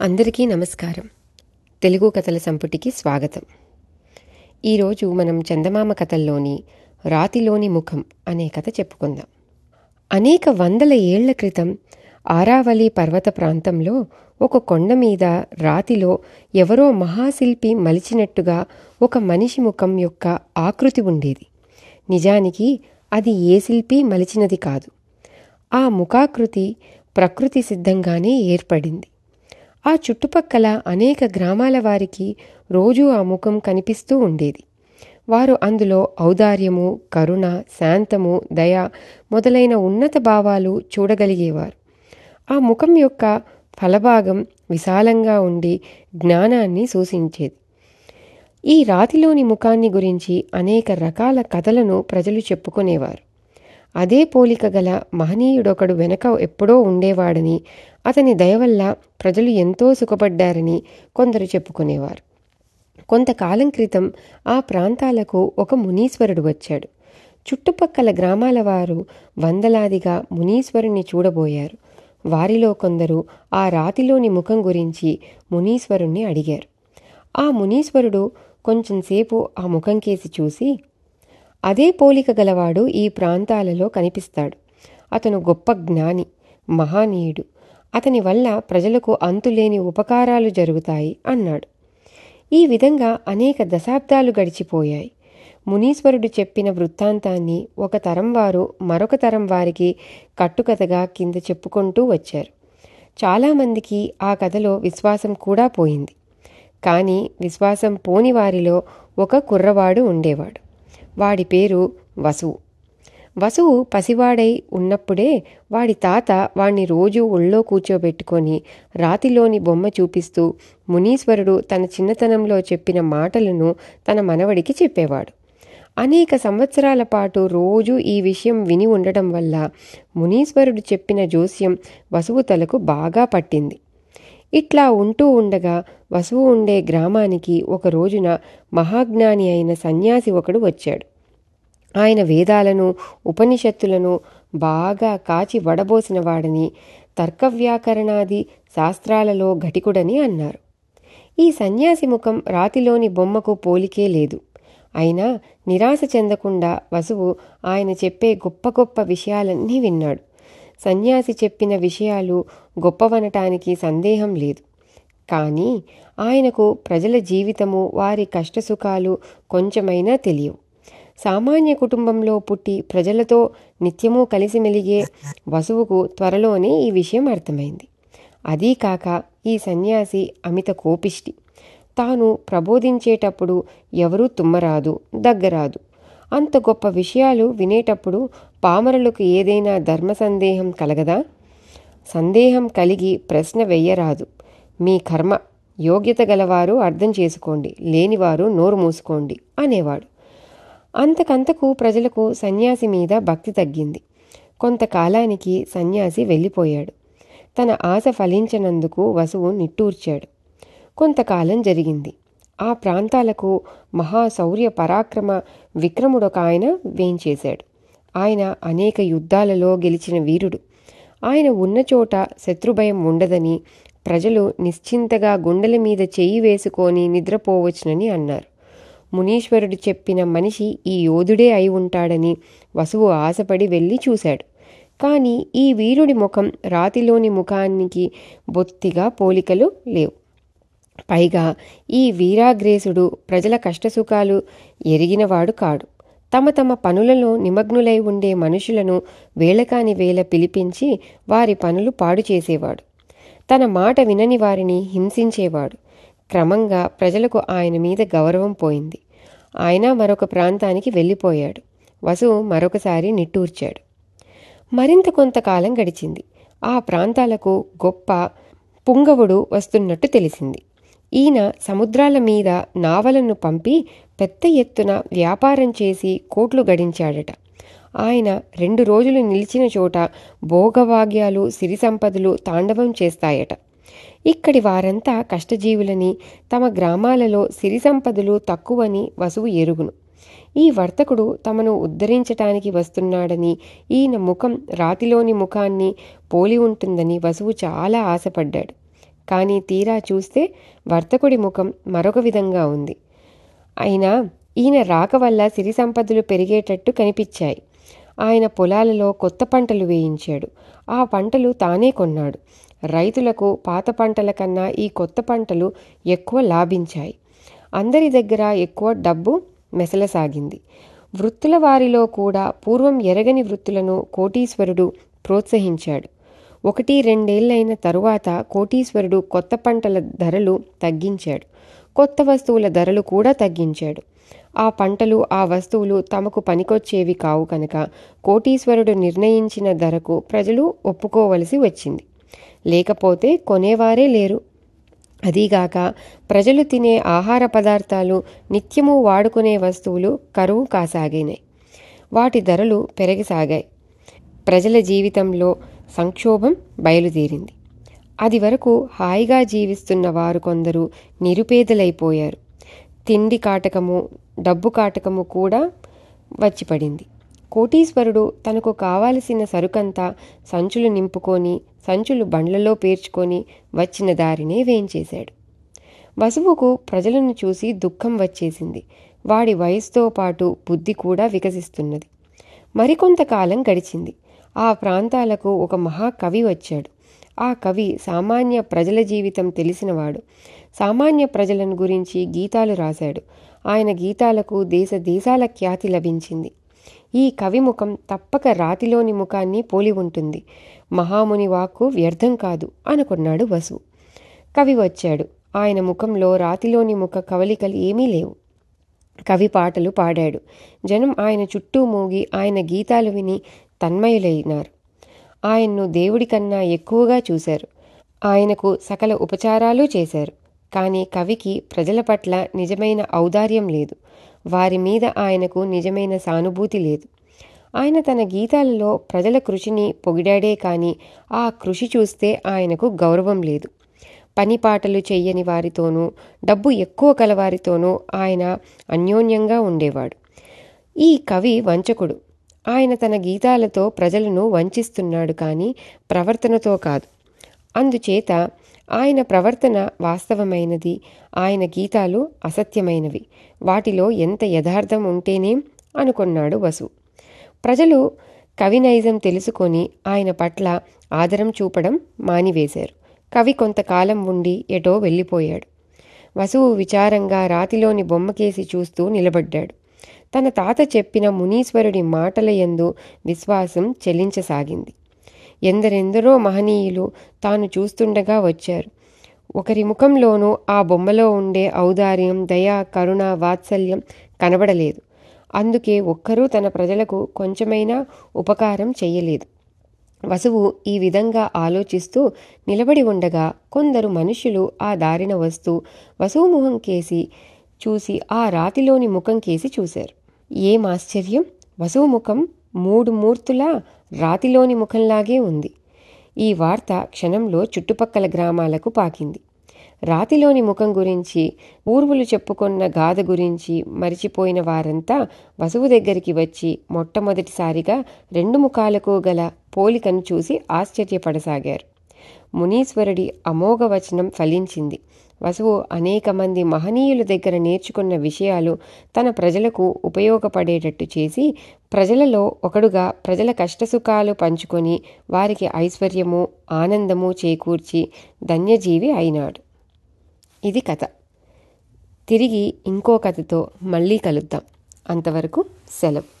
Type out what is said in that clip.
అందరికీ నమస్కారం. తెలుగు కథల సంపుటికి స్వాగతం. ఈరోజు మనం చందమామ కథల్లోని రాతిలోని ముఖం అనే కథ చెప్పుకుందాం. అనేక వందల ఏళ్ళ క్రితం ఆరావళి పర్వత ప్రాంతంలో ఒక కొండ మీద రాతిలో ఎవరో మహాశిల్పి మలిచినట్టుగా ఒక మనిషి ముఖం యొక్క ఆకృతి ఉండేది. నిజానికి అది ఏ శిల్పి మలిచినది కాదు. ఆ ముఖాకృతి ప్రకృతి సిద్ధంగానే ఏర్పడింది. ఆ చుట్టుపక్కల అనేక గ్రామాల వారికి రోజూ ఆ ముఖం కనిపిస్తూ ఉండేది. వారు అందులో ఔదార్యము కరుణ శాంతము దయ మొదలైన ఉన్నత భావాలు చూడగలిగేవారు. ఆ ముఖం యొక్క ఫలభాగం విశాలంగా ఉండి జ్ఞానాన్ని సూచించేది. ఈ రాతిలోని ముఖాన్ని గురించి అనేక రకాల కథలను ప్రజలు చెప్పుకునేవారు. అదే పోలిక గల మహనీయుడొకడు వెనక ఎప్పుడో ఉండేవాడని అతని దయవల్ల ప్రజలు ఎంతో సుఖపడ్డారని కొందరు చెప్పుకునేవారు. కొంతకాలం క్రితం ఆ ప్రాంతాలకు ఒక మునీశ్వరుడు వచ్చాడు. చుట్టుపక్కల గ్రామాల వారు వందలాదిగా మునీశ్వరుణ్ణి చూడబోయారు. వారిలో కొందరు ఆ రాతిలోని ముఖం గురించి మునీశ్వరుణ్ణి అడిగారు. ఆ మునీశ్వరుడు కొంచెంసేపు ఆ ముఖం కేసి చూసి అదే పోలిక గలవాడు ఈ ప్రాంతాలలో కనిపిస్తాడు. అతను గొప్ప జ్ఞాని మహానీయుడు. అతని వల్ల ప్రజలకు అంతులేని ఉపకారాలు జరుగుతాయి అన్నాడు. ఈ విధంగా అనేక దశాబ్దాలు గడిచిపోయాయి. మునీశ్వరుడు చెప్పిన వృత్తాంతాన్ని ఒక తరం వారు మరొక తరం వారికి కట్టుకథగా కింద చెప్పుకుంటూ వచ్చారు. చాలామందికి ఆ కథలో విశ్వాసం కూడా పోయింది. కానీ విశ్వాసం పోని వారిలో ఒక కుర్రవాడు ఉండేవాడు. వాడి పేరు వసువు వసువు పసివాడై ఉన్నప్పుడే వాడి తాత వాణ్ణి రోజూ ఒళ్ళో కూర్చోబెట్టుకొని రాతిలోని బొమ్మ చూపిస్తూ మునీశ్వరుడు తన చిన్నతనంలో చెప్పిన మాటలను తన మనవడికి చెప్పేవాడు. అనేక సంవత్సరాల పాటు రోజూ ఈ విషయం విని ఉండటం వల్ల మునీశ్వరుడు చెప్పిన జోస్యం వసువు తలకు బాగా పట్టింది. ఇట్లా ఉంటూ ఉండగా వసువు ఉండే గ్రామానికి ఒక రోజున మహాజ్ఞాని అయిన సన్యాసి ఒకడు వచ్చాడు. ఆయన వేదాలను ఉపనిషత్తులను బాగా కాచి వడబోసిన వాడని తర్కవ్యాకరణాది శాస్త్రాలలో ఘటికుడని అన్నారు. ఈ సన్యాసి ముఖం రాతిలోని బొమ్మకు పోలికే లేదు. అయినా నిరాశ చెందకుండా వసువు ఆయన చెప్పే గొప్ప గొప్ప విషయాలన్నీ విన్నాడు. సన్యాసి చెప్పిన విషయాలు గొప్పవనటానికి సందేహం లేదు. కానీ ఆయనకు ప్రజల జీవితము వారి కష్టసుఖాలు కొంచెమైనా తెలియవు. సామాన్య కుటుంబంలో పుట్టి ప్రజలతో నిత్యము కలిసి మెలిగే వసువుకు త్వరలోనే ఈ విషయం అర్థమైంది. అదీ కాక ఈ సన్యాసి అమిత కోపిష్టి. తాను ప్రబోధించేటప్పుడు ఎవరూ తుమ్మరాదు దగ్గరాదు. అంత గొప్ప విషయాలు వినేటప్పుడు పామరులకు ఏదైనా ధర్మ సందేహం కలగదా? సందేహం కలిగి ప్రశ్న వెయ్యరాదు మీ కర్మ యోగ్యత గలవారు అర్థం చేసుకోండి లేనివారు నోరు మూసుకోండి అనేవాడు. అంతకంతకు ప్రజలకు సన్యాసి మీద భక్తి తగ్గింది. కొంతకాలానికి సన్యాసి వెళ్ళిపోయాడు. తన ఆశ ఫలించనందుకు వసువు నిట్టూర్చాడు. కొంతకాలం జరిగింది. ఆ ప్రాంతాలకు మహాశౌర్య పరాక్రమ విక్రముడొక ఆయన వేంచేశాడు. ఆయన అనేక యుద్ధాలలో గెలిచిన వీరుడు. ఆయన ఉన్న చోట శత్రుభయం ఉండదని ప్రజలు నిశ్చింతగా గుండెల మీద చెయ్యి వేసుకొని నిద్రపోవచ్చునని అన్నారు. మునీశ్వరుడు చెప్పిన మనిషి ఈ యోధుడే అయి ఉంటాడని వసువు ఆశపడి వెళ్ళి చూశాడు. కానీ ఈ వీరుడి ముఖం రాతిలోని ముఖానికి బొత్తిగా పోలికలు లేవు. పైగా ఈ వీరాగ్రేసుడు ప్రజల కష్టసుఖాలు ఎరిగినవాడు కాడు. తమ తమ పనులలో నిమగ్నులై ఉండే మనుషులను వేళకాని వేళ పిలిపించి వారి పనులు పాడు చేసేవాడు. తన మాట వినని వారిని హింసించేవాడు. క్రమంగా ప్రజలకు ఆయన మీద గౌరవం పోయింది. ఆయన మరొక ప్రాంతానికి వెళ్ళిపోయాడు. వసు మరొకసారి నిట్టూర్చాడు. మరింత కొంతకాలం గడిచింది. ఆ ప్రాంతాలకు గొప్ప పుంగవుడు వస్తున్నట్టు తెలిసింది. ఈయన సముద్రాల మీద నావలను పంపి పెద్ద ఎత్తున వ్యాపారం చేసి కోట్లు గడించాడట. ఆయన రెండు రోజులు నిలిచిన చోట భోగభాగ్యాలు సిరి సంపదలు తాండవం చేస్తాయట. ఇక్కడి వారంతా కష్టజీవులని తమ గ్రామాలలో సిరి సంపదలు తక్కువని వసువు ఎరుగును. ఈ వర్తకుడు తమను ఉద్ధరించటానికి వస్తున్నాడని ఈయన ముఖం రాతిలోని ముఖాన్ని పోలి ఉంటుందని వసువు చాలా ఆశపడ్డాడు. కానీ తీరా చూస్తే వర్తకుడి ముఖం మరొక విధంగా ఉంది. అయినా ఈయన రాక వల్ల సిరి సంపదలు పెరిగేటట్టు కనిపించాయి. ఆయన పొలాలలో కొత్త పంటలు వేయించాడు. ఆ పంటలు తానే కొన్నాడు. రైతులకు పాత పంటల కన్నా ఈ కొత్త పంటలు ఎక్కువ లాభించాయి. అందరి దగ్గర ఎక్కువ డబ్బు మెసలసాగింది. వృత్తుల వారిలో కూడా పూర్వం ఎరగని వృత్తులను కోటీశ్వరుడు ప్రోత్సహించాడు. ఒకటి రెండేళ్ళైన తరువాత కోటీశ్వరుడు కొత్త పంటల ధరలు తగ్గించాడు. కొత్త వస్తువుల ధరలు కూడా తగ్గించాడు. ఆ పంటలు ఆ వస్తువులు తమకు పనికొచ్చేవి కావు కనుక కోటీశ్వరుడు నిర్ణయించిన ధరకు ప్రజలు ఒప్పుకోవలసి వచ్చింది. లేకపోతే కొనేవారే లేరు. అదీగాక ప్రజలు తినే ఆహార పదార్థాలు నిత్యము వాడుకునే వస్తువులు కరువు కాసాగినాయి వాటి ధరలు పెరగసాగాయి. ప్రజల జీవితంలో సంక్షోభం బయలుదేరింది. అది వరకు హాయిగా జీవిస్తున్న వారు కొందరు నిరుపేదలైపోయారు. తిండి కాటకము డబ్బు కాటకము కూడా వచ్చిపడింది. కోటీశ్వరుడు తనకు కావలసిన సరుకంతా సంచులు నింపుకొని సంచులు బండ్లలో పేర్చుకొని వచ్చిన దారినే వేయించేశాడు వసువుకు ప్రజలను చూసి దుఃఖం వచ్చేసింది. వాడి వయసుతో పాటు బుద్ధి కూడా వికసిస్తున్నది. మరికొంతకాలం గడిచింది. ఆ ప్రాంతాలకు ఒక మహాకవి వచ్చాడు. ఆ కవి సామాన్య ప్రజల జీవితం తెలిసినవాడు. సామాన్య ప్రజలను గురించి గీతాలు రాశాడు. ఆయన గీతాలకు దేశ దేశాల ఖ్యాతి లభించింది. ఈ కవి ముఖం తప్పక రాతిలోని ముఖాన్ని పోలి ఉంటుంది. మహాముని వాక్కు వ్యర్థం కాదు అనుకున్నాడు వసు కవి వచ్చాడు. ఆయన ముఖంలో రాతిలోని ముఖ కవలికలు ఏమీ లేవు. కవి పాటలు పాడాడు. జనం ఆయన చుట్టూ మూగి ఆయన గీతాలు విని తన్మయులైనారు. ఆయన్ను దేవుడి కన్నా ఎక్కువగా చూశారు. ఆయనకు సకల ఉపచారాలు చేశారు. కానీ కవికి ప్రజల పట్ల నిజమైన ఔదార్యం లేదు. వారి మీద ఆయనకు నిజమైన సానుభూతి లేదు. ఆయన తన గీతాలలో ప్రజల కృషిని పొగిడాడే కానీ ఆ కృషి చూస్తే ఆయనకు గౌరవం లేదు. పని పాటలు చెయ్యని వారితోనూ డబ్బు ఎక్కువ కలవారితోనూ ఆయన అన్యోన్యంగా ఉండేవాడు. ఈ కవి వంచకుడు. ఆయన తన గీతాలతో ప్రజలను వంచిస్తున్నాడు కానీ ప్రవర్తనతో కాదు. అందుచేత ఆయన ప్రవర్తన వాస్తవమైనది ఆయన గీతాలు అసత్యమైనవి. వాటిలో ఎంత యథార్థం ఉంటేనేం అనుకున్నాడు వసు. ప్రజలు కవి నైజం తెలుసుకొని ఆయన పట్ల ఆదరం చూపడం మానివేశారు. కవి కొంతకాలం ఉండి ఎటో వెళ్ళిపోయాడు. వసువు విచారంగా రాతిలోని బొమ్మకేసి చూస్తూ నిలబడ్డాడు. తన తాత చెప్పిన మునీశ్వరుడి మాటల యందు విశ్వాసం చెలించసాగింది. ఎందరెందరో మహనీయులు తాను చూస్తుండగా వచ్చారు. ఒకరి ముఖంలోనూ ఆ బొమ్మలో ఉండే ఔదార్యం దయ కరుణ వాత్సల్యం కనబడలేదు. అందుకే ఒక్కరూ తన ప్రజలకు కొంచెమైనా ఉపకారం చేయలేదు వసువు ఈ విధంగా ఆలోచిస్తూ నిలబడి ఉండగా కొందరు మనుషులు ఆ దారిన వస్తూ వసువు ముఖం కేసి చూసి ఆ రాతిలోని ముఖం కేసి చూశారు. ఏం ఆశ్చర్యం? వసువు ముఖం మూడు మూర్తుల రాతిలోని ముఖంలాగే ఉంది. ఈ వార్త క్షణంలో చుట్టుపక్కల గ్రామాలకు పాకింది. రాతిలోని ముఖం గురించి పూర్వులు చెప్పుకున్న గాథ గురించి మరిచిపోయిన వారంతా వసువు దగ్గరికి వచ్చి మొట్టమొదటిసారిగా రెండు ముఖాలకు గల పోలికను చూసి ఆశ్చర్యపడసాగారు. మునీశ్వరుడి అమోఘ వచనం ఫలించింది. వసువు అనేక మంది మహనీయుల దగ్గర నేర్చుకున్న విషయాలు తన ప్రజలకు ఉపయోగపడేటట్టు చేసి ప్రజలలో ఒకడుగా ప్రజల కష్టసుఖాలు పంచుకొని వారికి ఐశ్వర్యము ఆనందము చేకూర్చి ధన్యజీవి అయినాడు. ఇది కథ. తిరిగి ఇంకో కథతో మళ్ళీ కలుద్దాం. అంతవరకు సెలవు.